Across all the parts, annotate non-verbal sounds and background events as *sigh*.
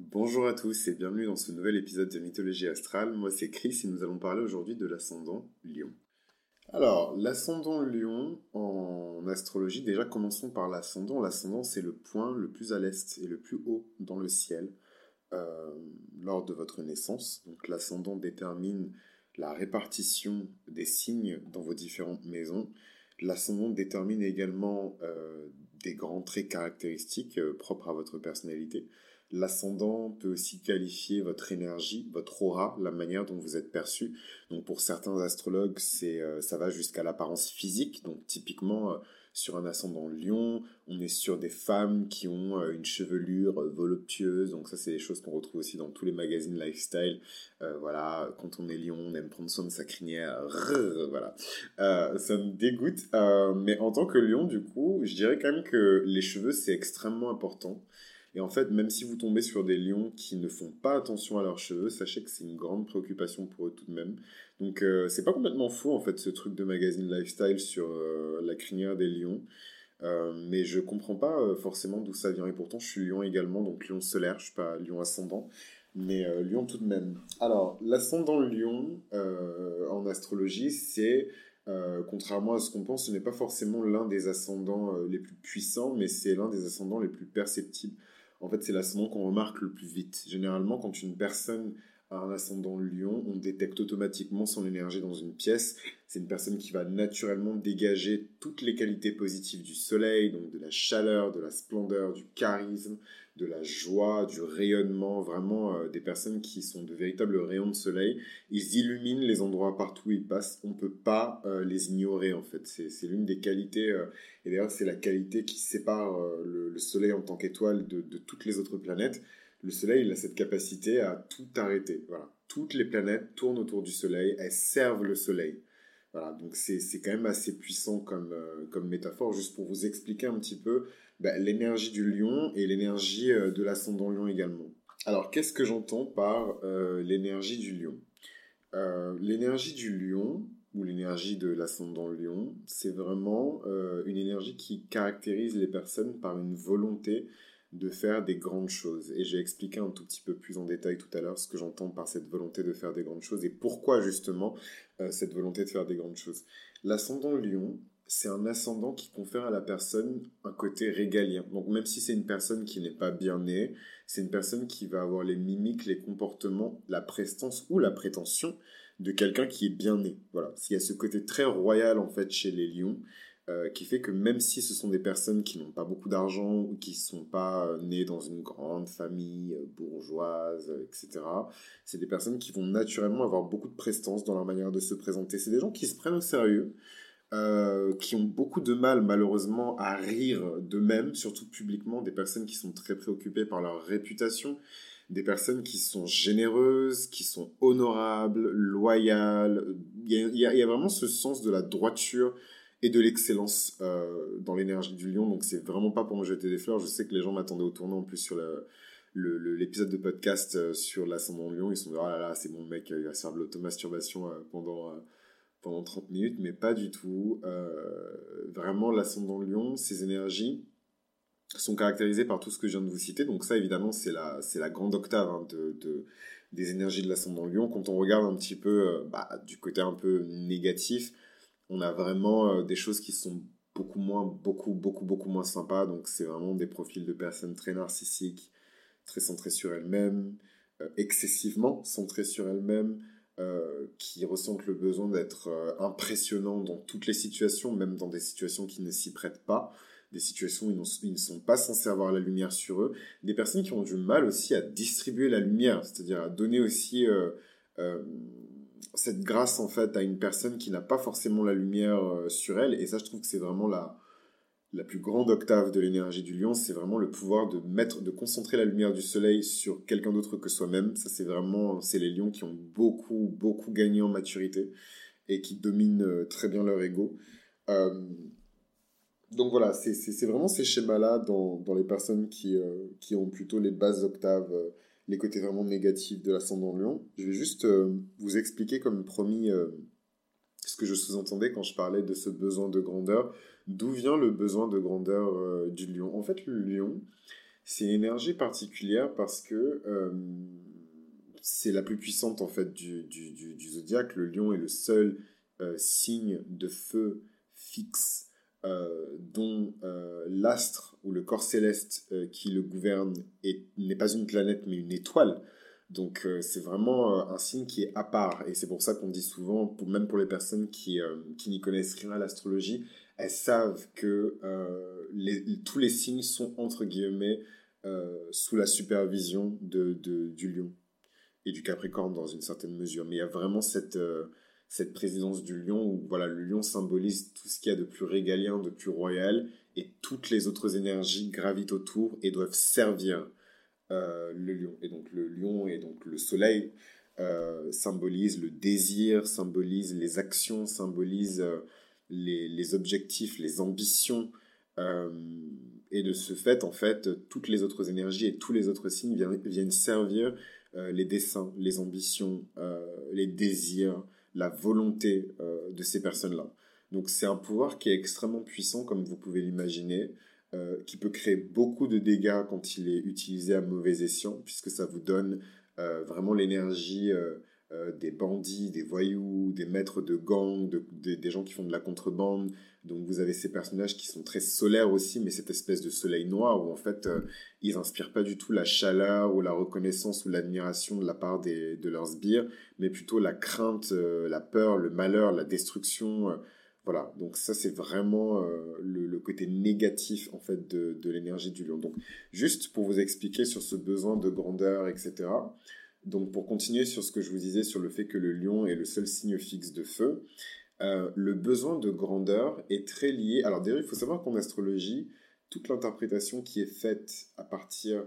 Bonjour à tous et bienvenue dans ce nouvel épisode de Mythologie Astrale. Moi c'est Chris et nous allons parler aujourd'hui de l'ascendant Lion. Alors, l'ascendant Lion en astrologie, déjà commençons par l'ascendant. L'ascendant c'est le point le plus à l'est et le plus haut dans le ciel euh, lors de votre naissance. Donc l'ascendant détermine la répartition des signes dans vos différentes maisons. L'ascendant détermine également euh, des grands traits caractéristiques euh, propres à votre personnalité. L'ascendant peut aussi qualifier votre énergie, votre aura, la manière dont vous êtes perçu. Donc pour certains astrologues, c'est euh, ça va jusqu'à l'apparence physique. Donc typiquement euh, sur un ascendant lion, on est sur des femmes qui ont euh, une chevelure voluptueuse. Donc ça c'est des choses qu'on retrouve aussi dans tous les magazines lifestyle. voilà, quand on est lion, on aime prendre soin de sa crinière. voilà, ça me dégoûte. mais en tant que lion, du coup, je dirais quand même que les cheveux c'est extrêmement important. Et en fait, même si vous tombez sur des lions qui ne font pas attention à leurs cheveux, sachez que c'est une grande préoccupation pour eux tout de même. Donc euh, c'est pas complètement faux en fait ce truc de magazine lifestyle sur euh, la crinière des lions. Euh, mais je comprends pas forcément d'où ça vient. Et pourtant, je suis lion également, donc lion solaire, je suis pas lion ascendant, mais lion tout de même. Alors, l'ascendant lion en astrologie, c'est contrairement à ce qu'on pense, ce n'est pas forcément l'un des ascendants les plus puissants, mais c'est l'un des ascendants les plus perceptibles en fait, c'est l'ascendant qu'on remarque le plus vite. Généralement, quand une personne a un ascendant lion, on détecte automatiquement son énergie dans une pièce. C'est une personne qui va naturellement dégager toutes les qualités positives du soleil, donc de la chaleur, de la splendeur, du charisme, de la joie, du rayonnement, vraiment euh, des personnes qui sont de véritables rayons de soleil. Ils illuminent les endroits partout où ils passent. On ne peut pas euh, les ignorer en fait. C'est l'une des qualités, euh, et d'ailleurs c'est la qualité qui sépare le, le, soleil en tant qu'étoile de, de, toutes les autres planètes. Le soleil il a cette capacité à tout arrêter. Voilà. Toutes les planètes tournent autour du soleil, elles servent le soleil. Voilà, donc c'est quand même assez puissant comme, comme métaphore, juste pour vous expliquer un petit peu bah, l'énergie du lion et l'énergie euh, de l'ascendant lion également. Alors, qu'est-ce que j'entends par euh, l'énergie du lion? Euh, L'énergie du lion, ou l'énergie de l'ascendant lion, c'est vraiment une énergie qui caractérise les personnes par une volonté de faire des grandes choses. Et j'ai expliqué un tout petit peu plus en détail tout à l'heure ce que j'entends par cette volonté de faire des grandes choses et pourquoi justement cette volonté de faire des grandes choses. L'ascendant lion, c'est un ascendant qui confère à la personne un côté régalien. Donc même si c'est une personne qui n'est pas bien née, c'est une personne qui va avoir les mimiques, les comportements, la prestance ou la prétention de quelqu'un qui est bien né. Voilà, s'il y a ce côté très royal en fait chez les lions, euh, qui fait que même si ce sont des personnes qui n'ont pas beaucoup d'argent ou qui ne sont pas euh, nées dans une grande famille euh, bourgeoise, etc., c'est des personnes qui vont naturellement avoir beaucoup de prestance dans leur manière de se présenter. C'est des gens qui se prennent au sérieux, euh, qui ont beaucoup de mal malheureusement à rire d'eux-mêmes, surtout publiquement, des personnes qui sont très préoccupées par leur réputation, des personnes qui sont généreuses, qui sont honorables, loyales. Il y a, vraiment ce sens de la droiture et de l'excellence euh, dans l'énergie du lion, donc c'est vraiment pas pour me jeter des fleurs. Je sais que les gens m'attendaient au tournant en plus sur l'épisode de podcast euh, sur l'ascendant lion. Ils sont dit, oh là là, c'est mon mec, il va faire de l'automasturbation pendant pendant 30 minutes, mais pas du tout. Euh, vraiment, l'ascendant lion, ses énergies sont caractérisées par tout ce que je viens de vous citer. Donc ça, évidemment, c'est la, c'est la grande octave hein, de, des énergies de l'ascendant lion. Quand on regarde un petit peu euh, bah, du côté un peu négatif, on a vraiment euh, des choses qui sont beaucoup moins, beaucoup, beaucoup, beaucoup moins sympas. Donc c'est vraiment des profils de personnes très narcissiques, très centrées sur elles-mêmes, excessivement centrées sur elles-mêmes, euh, qui ressentent le besoin d'être euh, impressionnants dans toutes les situations, même dans des situations qui ne s'y prêtent pas, des situations où ils, ne sont pas censés avoir la lumière sur eux, des personnes qui ont du mal aussi à distribuer la lumière, c'est-à-dire à donner aussi euh, cette grâce en fait à une personne qui n'a pas forcément la lumière sur elle, et ça je trouve que c'est vraiment la, la plus grande octave de l'énergie du lion, c'est vraiment le pouvoir de mettre, de concentrer la lumière du soleil sur quelqu'un d'autre que soi-même. Ça, c'est vraiment, c'est les lions qui ont beaucoup, beaucoup gagné en maturité et qui dominent euh, très bien leur ego. Euh, donc voilà, c'est vraiment ces schémas-là dans, dans, les personnes qui, euh, qui ont plutôt les bases octaves, les côtés vraiment négatifs de l'ascendant lion. Je vais juste vous expliquer comme promis ce que je sous-entendais quand je parlais de ce besoin de grandeur. D'où vient le besoin de grandeur euh, du lion? En fait, le lion, C'est une énergie particulière parce que c'est la plus puissante en fait du, du, du, zodiaque. Le lion est le seul signe de feu fixe dont l'astre ou le corps céleste qui le gouverne n'est pas une planète mais une étoile. Donc euh, c'est vraiment euh, un signe qui est à part. Et c'est pour ça qu'on dit souvent, même pour les personnes qui, euh, qui n'y connaissent rien à l'astrologie, elles savent que tous les signes sont entre guillemets sous la supervision de, du lion et du capricorne dans une certaine mesure. Mais il y a vraiment cette, cette présidence du lion où voilà, le lion symbolise tout ce qu'il y a de plus régalien, de plus royal, et toutes les autres énergies gravitent autour et doivent servir le lion. Et donc le lion et donc le soleil euh, symbolise le désir, symbolise les actions, symbolise euh, les, objectifs, les ambitions. et de ce fait, en fait, toutes les autres énergies et tous les autres signes viennent, servir les desseins, les ambitions, les désirs, la volonté de ces personnes-là. Donc c'est un pouvoir qui est extrêmement puissant, comme vous pouvez l'imaginer. Euh, qui peut créer beaucoup de dégâts quand il est utilisé à mauvais escient, puisque ça vous donne euh, vraiment l'énergie euh, des bandits, des voyous, des maîtres de gangs, des gens qui font de la contrebande. Donc vous avez ces personnages qui sont très solaires aussi, mais cette espèce de soleil noir où en fait ils inspirent pas du tout la chaleur ou la reconnaissance ou l'admiration de la part de leurs sbires, mais plutôt la crainte, la peur, le malheur, la destruction voilà, donc ça c'est vraiment euh, le, côté négatif en fait de, l'énergie du lion. Donc juste pour vous expliquer sur ce besoin de grandeur, etc. Donc pour continuer sur ce que je vous disais sur le fait que le lion est le seul signe fixe de feu, euh, le besoin de grandeur est très lié. Alors déjà il faut savoir qu'en astrologie, toute l'interprétation qui est faite à partir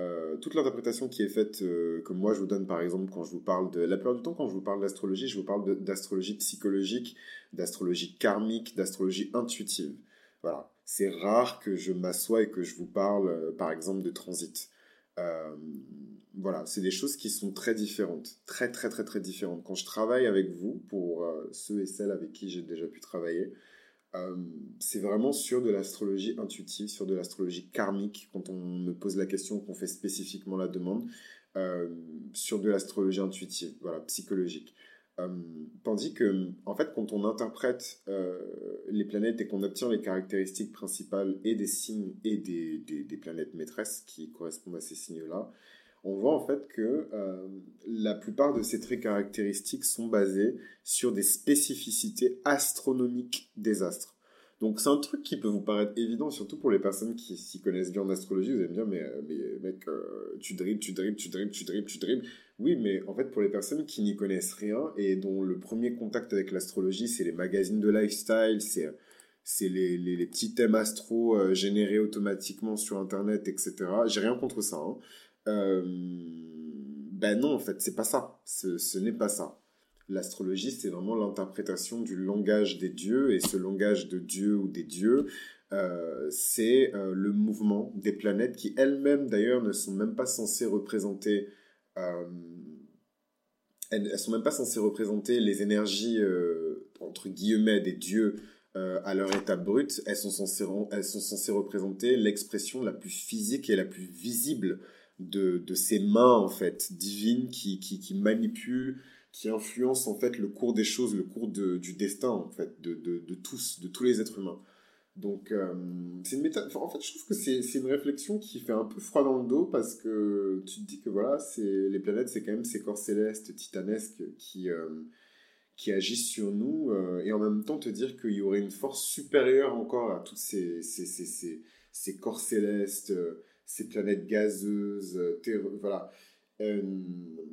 euh, toute l'interprétation qui est faite, euh, que moi je vous donne par exemple quand je vous parle de... La plupart du temps quand je vous parle d'astrologie, je vous parle d'astrologie psychologique, d'astrologie karmique, d'astrologie intuitive. Voilà. C'est rare que je m'assoie et que je vous parle euh, par exemple de transit. voilà, c'est des choses qui sont très différentes, très très très très différentes. Quand je travaille avec vous, pour ceux et celles avec qui j'ai déjà pu travailler, euh, c'est vraiment sur de l'astrologie intuitive, sur de l'astrologie karmique, quand on me pose la question, qu'on fait spécifiquement la demande, euh, sur de l'astrologie intuitive, voilà, psychologique. Euh, tandis que, en fait, quand on interprète les planètes et qu'on obtient les caractéristiques principales et des signes et des, planètes maîtresses qui correspondent à ces signes-là, on voit en fait que euh, la plupart de ces traits caractéristiques sont basés sur des spécificités astronomiques des astres. Donc c'est un truc qui peut vous paraître évident, surtout pour les personnes qui s'y connaissent bien en astrologie. Vous allez me dire, mais, euh, mais mec, euh, tu dribbles, tu dribbles, tu dribbles, tu dribbles, tu dribbles. Oui, mais en fait, pour les personnes qui n'y connaissent rien et dont le premier contact avec l'astrologie, c'est les magazines de lifestyle, c'est c'est les, les, petits thèmes astro générés automatiquement sur Internet, etc. J'ai rien contre ça. Hein. Euh, ben non, en fait, c'est pas ça. Ce, n'est pas ça. L'astrologie, c'est vraiment l'interprétation du langage des dieux, et ce langage de Dieu ou des dieux, euh, c'est euh, le mouvement des planètes qui elles-mêmes, d'ailleurs, ne sont même pas censées représenter... elles, sont même pas censées représenter les énergies, entre guillemets, des dieux à leur état brut. Elles sont censées, elles sont censées représenter l'expression la plus physique et la plus visible de, de ces mains en fait divines qui, qui, qui, manipulent, qui influencent en fait le cours des choses, le cours de, du destin en fait de, de, de, tous, de tous les êtres humains. Donc euh, c'est une en fait, je trouve que c'est une réflexion qui fait un peu froid dans le dos parce que tu te dis que voilà, c'est les planètes, c'est quand même ces corps célestes titanesques qui euh, qui agissent sur nous euh, et en même temps te dire qu'il y aurait une force supérieure encore à toutes ces, ces, ces, ces corps célestes ces planètes gazeuses, euh, voilà, euh,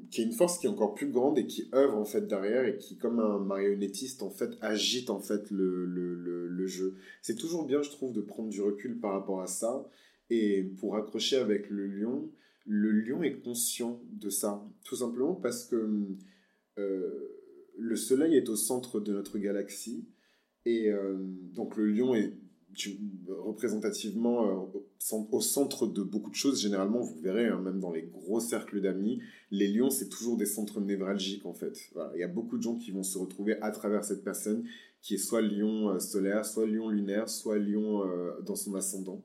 qui a une force qui est encore plus grande et qui œuvre en fait derrière et qui, comme un marionnettiste, en fait, agite en fait le, le, le, jeu. C'est toujours bien, je trouve, de prendre du recul par rapport à ça. Et pour accrocher avec le lion, le lion est conscient de ça, tout simplement parce que euh, le Soleil est au centre de notre galaxie. Et donc le lion est représentativement euh, au centre de beaucoup de choses. Généralement, vous verrez, hein, même dans les gros cercles d'amis, les lions, c'est toujours des centres névralgiques en fait. Il y a beaucoup de gens qui vont se retrouver à travers cette personne qui est soit lion euh, solaire, soit lion lunaire, soit lion euh, dans son ascendant.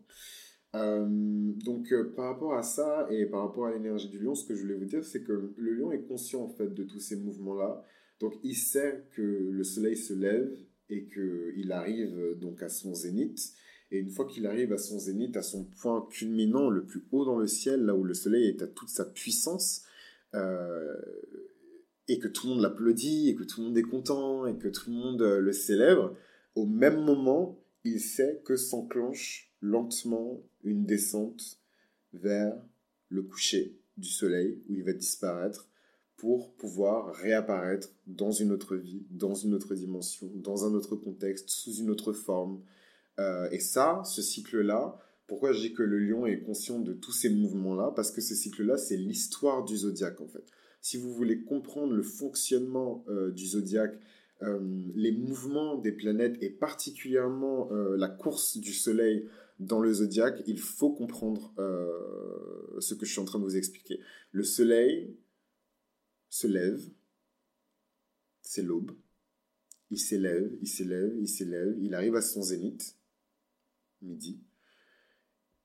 donc par rapport à ça et par rapport à l'énergie du lion, ce que je voulais vous dire, c'est que le lion est conscient en fait de tous ces mouvements-là. Donc il sait que le soleil se lève et qu'il arrive donc à son zénith. Et une fois qu'il arrive à son zénith, à son point culminant le plus haut dans le ciel, là où le soleil est à toute sa puissance, euh, et que tout le monde l'applaudit, et que tout le monde est content, et que tout le monde euh, le célèbre, au même moment, il sait que s'enclenche lentement une descente vers le coucher du soleil, où il va disparaître, pour pouvoir réapparaître dans une autre vie, dans une autre dimension, dans un autre contexte, sous une autre forme. Euh, et ça, ce cycle-là, pourquoi je dis que le lion est conscient de tous ces mouvements-là? Parce que ce cycle-là, c'est l'histoire du zodiaque, en fait. Si vous voulez comprendre le fonctionnement euh, du zodiaque, euh, les mouvements des planètes et particulièrement la course du soleil dans le zodiaque, il faut comprendre ce que je suis en train de vous expliquer. Le soleil, se lève, c'est l'aube, il s'élève, il s'élève, il s'élève, il arrive à son zénith, midi,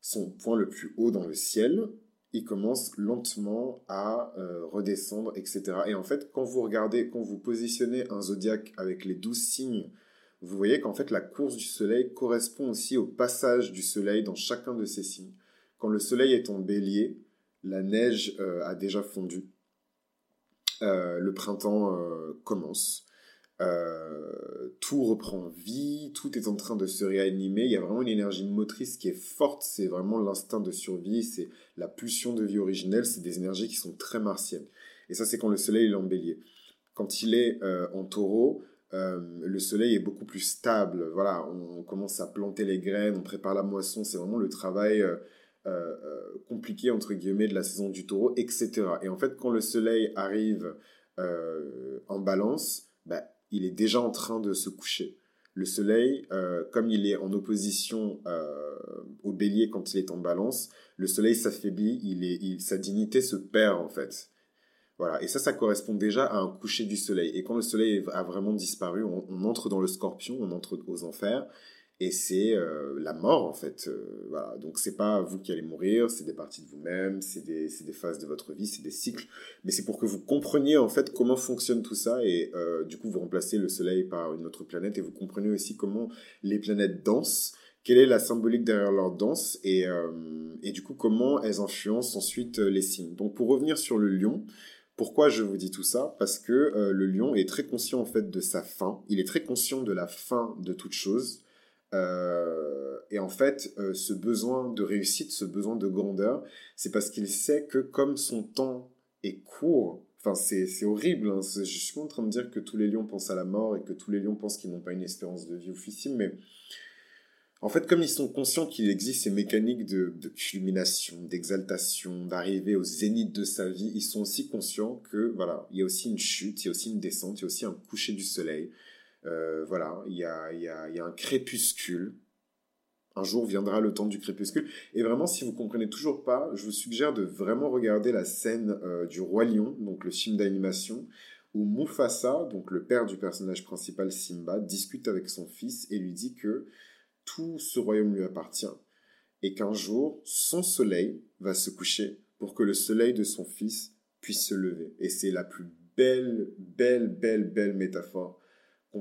son point le plus haut dans le ciel, il commence lentement à euh, redescendre, etc. Et en fait, quand vous regardez, quand vous positionnez un zodiaque avec les douze signes, vous voyez qu'en fait la course du soleil correspond aussi au passage du soleil dans chacun de ces signes. Quand le soleil est en bélier, la neige euh, a déjà fondu. Euh, le printemps euh, commence. Euh, tout reprend vie, tout est en train de se réanimer. Il y a vraiment une énergie motrice qui est forte. C'est vraiment l'instinct de survie, c'est la pulsion de vie originelle. C'est des énergies qui sont très martiennes. Et ça, c'est quand le soleil est en bélier. Quand il est en taureau, le soleil est beaucoup plus stable. Voilà, on, commence à planter les graines, on prépare la moisson. C'est vraiment le travail euh, compliqué entre guillemets de la saison du taureau, etc. Et en fait, quand le soleil arrive euh, en balance, bah, il est déjà en train de se coucher. Le soleil, comme il est en opposition au bélier quand il est en balance, le soleil s'affaiblit, il sa dignité se perd en fait. Voilà, et ça, ça correspond déjà à un coucher du soleil. Et quand le soleil a vraiment disparu, on entre dans le scorpion, on entre aux enfers, et c'est euh, la mort en fait. Euh, voilà. Donc c'est pas vous qui allez mourir, c'est des parties de vous-même, c'est des, des, phases de votre vie, c'est des cycles, mais c'est pour que vous compreniez en fait comment fonctionne tout ça et euh, du coup vous remplacez le Soleil par une autre planète et vous comprenez aussi comment les planètes dansent, quelle est la symbolique derrière leur danse et, et du coup comment elles influencent ensuite les signes. Donc pour revenir sur le lion, pourquoi je vous dis tout ça? Parce que le lion est très conscient en fait de sa fin, il est très conscient de la fin de toute chose. Euh, et en fait, euh, ce besoin de réussite, ce besoin de grandeur, c'est parce qu'il sait que comme son temps est court, enfin c'est horrible, hein, je suis en train de dire que tous les lions pensent à la mort et que tous les lions pensent qu'ils n'ont pas une espérance de vie officielle, mais en fait, comme ils sont conscients qu'il existe ces mécaniques de, de culmination, d'exaltation, d'arriver au zénith de sa vie, ils sont aussi conscients que voilà, il y a aussi une chute, il y a aussi une descente, il y a aussi un coucher du soleil, euh, voilà, il y a, y, a, y a un crépuscule. Un jour viendra le temps du crépuscule. Et vraiment, si vous comprenez toujours pas, je vous suggère de vraiment regarder la scène euh, du Roi Lion, donc le film d'animation, où Mufasa, donc le père du personnage principal Simba, discute avec son fils et lui dit que tout ce royaume lui appartient et qu'un jour, son soleil va se coucher pour que le soleil de son fils puisse se lever. Et c'est la plus belle, belle, belle, belle métaphore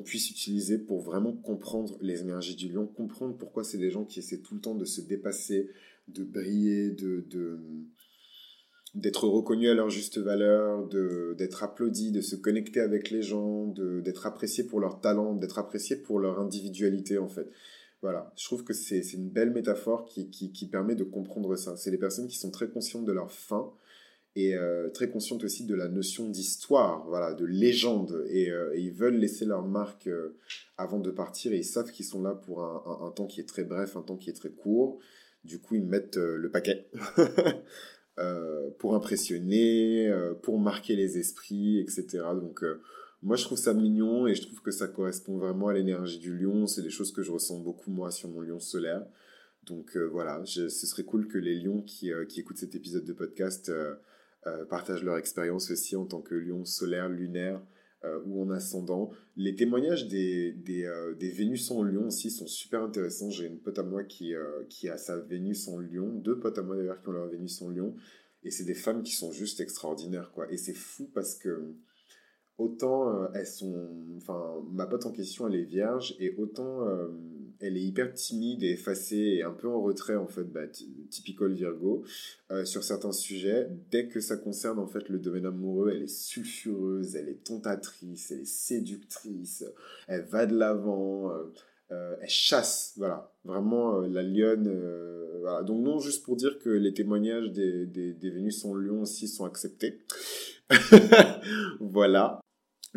puisse utiliser pour vraiment comprendre les énergies du lion, comprendre pourquoi c'est des gens qui essaient tout le temps de se dépasser, de briller, de, d'être reconnus à leur juste valeur, de, d'être applaudis, de se connecter avec les gens, de, d'être appréciés pour leur talent, d'être appréciés pour leur individualité en fait. Voilà, je trouve que c'est, c'est une belle métaphore qui, qui, qui permet de comprendre ça. C'est les personnes qui sont très conscientes de leur fin, et euh, très consciente aussi de la notion d'histoire, voilà, de légende. Euh, et, ils veulent laisser leur marque euh, avant de partir et ils savent qu'ils sont là pour un, temps qui est très bref, un temps qui est très court. Du coup, ils mettent le paquet *laughs* pour impressionner, pour marquer les esprits, etc. Donc, moi, je trouve ça mignon et je trouve que ça correspond vraiment à l'énergie du lion. C'est des choses que je ressens beaucoup, moi, sur mon lion solaire. Donc voilà, ce serait cool que les lions qui, qui écoutent cet épisode de podcast euh, partagent leur expérience aussi en tant que lion solaire, lunaire, ou en ascendant. Les témoignages des, des, des, Vénus en lion aussi sont super intéressants. J'ai une pote à moi qui, qui a sa Vénus en lion, deux potes à moi d'ailleurs qui ont leur Vénus en lion, et c'est des femmes qui sont juste extraordinaires, quoi. Et c'est fou parce que autant elles sont... Enfin, ma pote en question, elle est vierge, et autant elle est hyper timide et effacée et un peu en retrait en fait, bah, typical Virgo euh, sur certains sujets. Dès que ça concerne en fait le domaine amoureux, elle est sulfureuse, elle est tentatrice, elle est séductrice, elle va de l'avant. Euh, euh, elle chasse, voilà, vraiment la lionne. Donc non, juste pour dire que les témoignages des, des, des Vénus en Lion aussi sont acceptés. *laughs* voilà.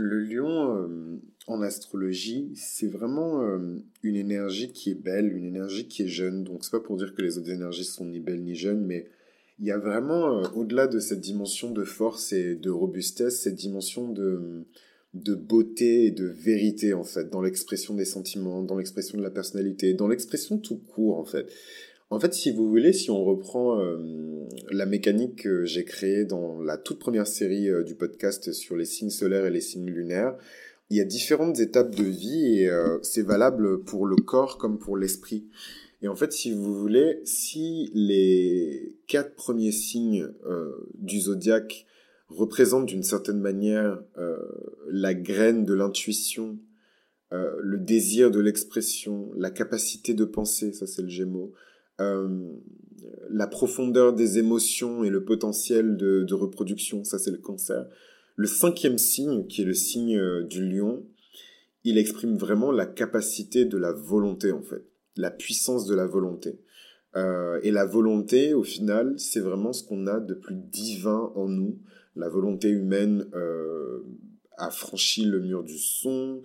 Le lion, en astrologie, c'est vraiment euh, une énergie qui est belle, une énergie qui est jeune. Donc c'est pas pour dire que les autres énergies sont ni belles ni jeunes, mais il y a vraiment, euh, au-delà de cette dimension de force et de robustesse, cette dimension de, de beauté et de vérité, en fait, dans l'expression des sentiments, dans l'expression de la personnalité, dans l'expression tout court, en fait. En fait, si vous voulez, si on reprend euh, la mécanique que j'ai créée dans la toute première série du podcast sur les signes solaires et les signes lunaires, il y a différentes étapes de vie et euh, c'est valable pour le corps comme pour l'esprit. Et en fait, si vous voulez, si les quatre premiers signes euh, du zodiaque représentent d'une certaine manière euh, la graine de l'intuition, le désir de l'expression, la capacité de penser, ça c'est le Gémeaux, la profondeur des émotions et le potentiel de, reproduction, ça c'est le Cancer. Le cinquième signe, qui est le signe euh, du lion, il exprime vraiment la capacité de la volonté, en fait, la puissance de la volonté. Euh, et la volonté, au final, c'est vraiment ce qu'on a de plus divin en nous. La volonté humaine euh, a franchi le mur du son,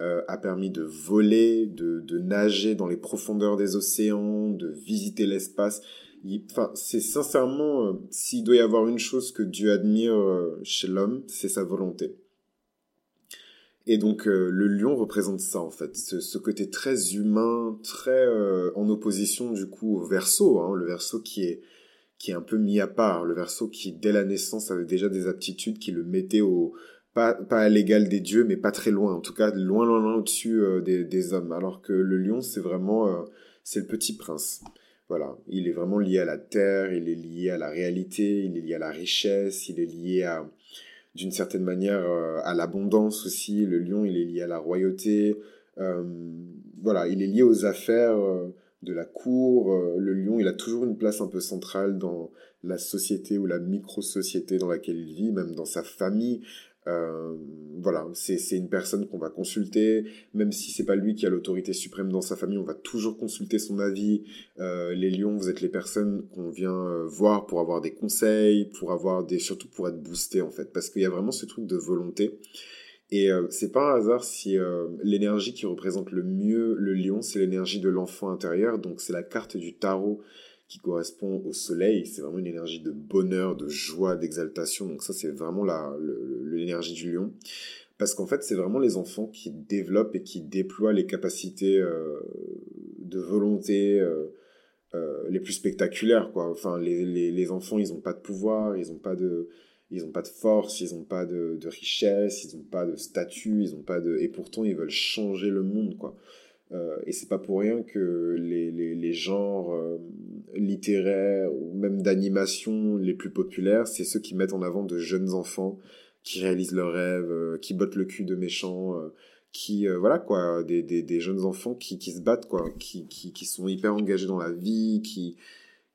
a permis de voler, de, de, nager dans les profondeurs des océans, de visiter l'espace enfin, c'est sincèrement, euh, s'il doit y avoir une chose que Dieu admire euh, chez l'homme, c'est sa volonté. Et donc euh, le lion représente ça en fait, ce, côté très humain, très en opposition du coup au verso, hein, le verso qui est qui est un peu mis à part, le verso qui dès la naissance avait déjà des aptitudes qui le mettaient au pas, à l'égal des dieux, mais pas très loin, en tout cas loin loin loin au-dessus des, des, hommes, alors que le lion c'est vraiment c'est le petit prince. Voilà, il est vraiment lié à la terre, il est lié à la réalité, il est lié à la richesse, il est lié à, d'une certaine manière, euh, à l'abondance aussi. Le lion, il est lié à la royauté. Euh, voilà, il est lié aux affaires euh, de la cour. le lion, il a toujours une place un peu centrale dans la société ou la micro-société dans laquelle il vit, même dans sa famille. Euh, voilà, c'est une personne qu'on va consulter, même si c'est pas lui qui a l'autorité suprême dans sa famille, on va toujours consulter son avis. Euh, les lions, vous êtes les personnes qu'on vient euh, voir pour avoir des conseils, pour avoir des, surtout pour être boosté en fait, parce qu'il y a vraiment ce truc de volonté. Et c'est pas un hasard si l'énergie qui représente le mieux le lion, c'est l'énergie de l'enfant intérieur, donc c'est la carte du tarot qui correspond au soleil. C'est vraiment une énergie de bonheur, de joie, d'exaltation. Donc ça, c'est vraiment l'énergie du lion. Parce qu'en fait, c'est vraiment les enfants qui développent et qui déploient les capacités euh, de volonté euh, euh, les plus spectaculaires. Quoi. Enfin, les, les, enfants, ils n'ont pas de pouvoir, ils n'ont pas de... Ils pas de force, ils n'ont pas de, de, richesse, ils n'ont pas de statut, ils n'ont pas de... Et pourtant, ils veulent changer le monde, quoi. Euh, et c'est pas pour rien que les, les, genres euh, littéraires ou même d'animation les plus populaires, c'est ceux qui mettent en avant de jeunes enfants qui réalisent leurs rêves, euh, qui bottent le cul de méchants, qui voilà quoi, des, des, jeunes enfants qui, qui se battent quoi, qui, qui, qui sont hyper engagés dans la vie, qui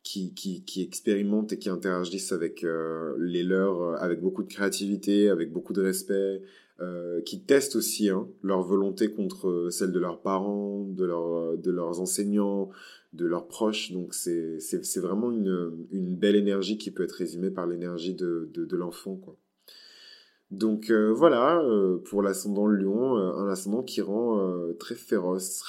qui, qui, qui expérimentent et qui interagissent avec les leurs avec beaucoup de créativité, avec beaucoup de respect, euh, qui testent aussi hein, leur volonté contre celle de leurs parents, de, leur, de leurs enseignants, de leurs proches. Donc c'est, vraiment une, belle énergie qui peut être résumée par l'énergie de, l'enfant. Donc euh, voilà, euh, pour l'ascendant lion, un ascendant qui rend très féroce,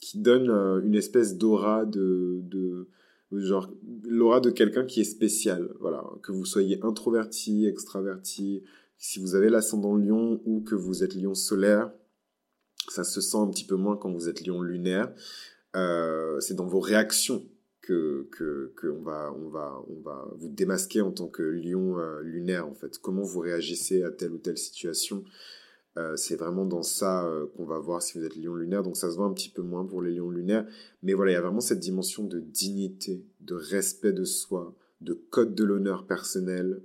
qui donne une espèce d'aura de, de genre l'aura de quelqu'un qui est spécial. Voilà, que vous soyez introverti, extraverti, si vous avez l'ascendant lion ou que vous êtes lion solaire, ça se sent un petit peu moins quand vous êtes lion lunaire. Euh, c'est dans vos réactions que, que, que va, on, va, on va vous démasquer en tant que lion euh, lunaire, en fait. Comment vous réagissez à telle ou telle situation. Euh, c'est vraiment dans ça qu'on va voir si vous êtes lion lunaire. Donc ça se voit un petit peu moins pour les lions lunaires. Mais voilà, il y a vraiment cette dimension de dignité, de respect de soi, de code de l'honneur personnel.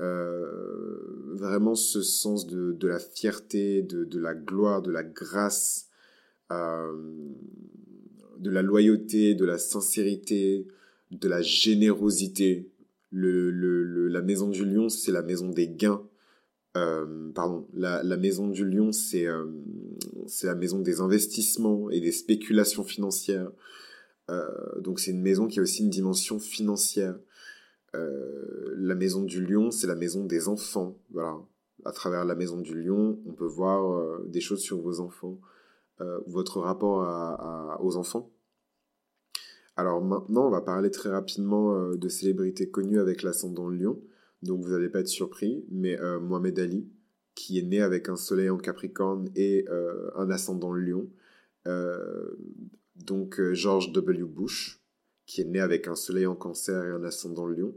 Vraiment ce sens de, la fierté, de, la gloire, de la grâce de la loyauté, de la sincérité, de la générosité. La maison du lion, c'est la maison des gains. Euh, pardon, la, maison du lion, c'est euh, la maison des investissements et des spéculations financières. Euh, donc c'est une maison qui a aussi une dimension financière. La maison du lion, c'est la maison des enfants. Voilà. À travers la maison du lion, on peut voir des choses sur vos enfants. Euh, votre rapport aux enfants. Alors maintenant, on va parler très rapidement euh, de célébrités connues avec l'ascendant lion. Donc vous n'allez pas être surpris, mais euh, Mohamed Ali, qui est né avec un soleil en Capricorne et un ascendant lion. donc George W. Bush, qui est né avec un soleil en cancer et un ascendant lion.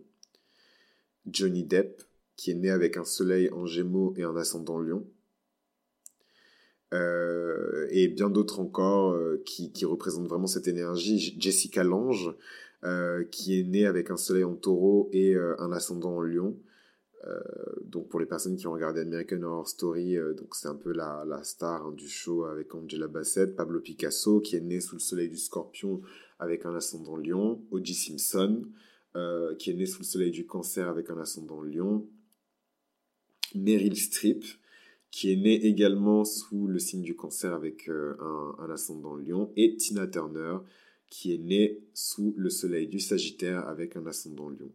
Johnny Depp, qui est né avec un soleil en gémeaux et un ascendant lion. Euh, et bien d'autres encore euh, qui, représentent vraiment cette énergie. Jessica Lange, euh, qui est née avec un soleil en taureau et un ascendant en lion. Donc pour les personnes qui ont regardé American Horror Story, donc c'est un peu la, star hein, du show avec Angela Bassett, Pablo Picasso, qui est né sous le soleil du scorpion avec un ascendant lion, O.J. Simpson, qui est né sous le soleil du cancer avec un ascendant lion, Meryl Streep, qui est née également sous le signe du cancer avec euh, un, ascendant lion, et Tina Turner, qui est née sous le soleil du Sagittaire avec un ascendant lion.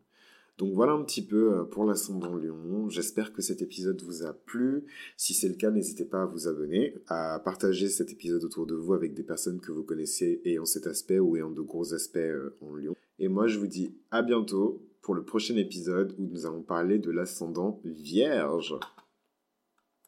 Donc voilà un petit peu euh, pour l'ascendant lion. J'espère que cet épisode vous a plu. Si c'est le cas, n'hésitez pas à vous abonner, à partager cet épisode autour de vous avec des personnes que vous connaissez ayant cet aspect ou ayant de gros aspects euh, en lion. Et moi, je vous dis à bientôt pour le prochain épisode où nous allons parler de l'ascendant vierge.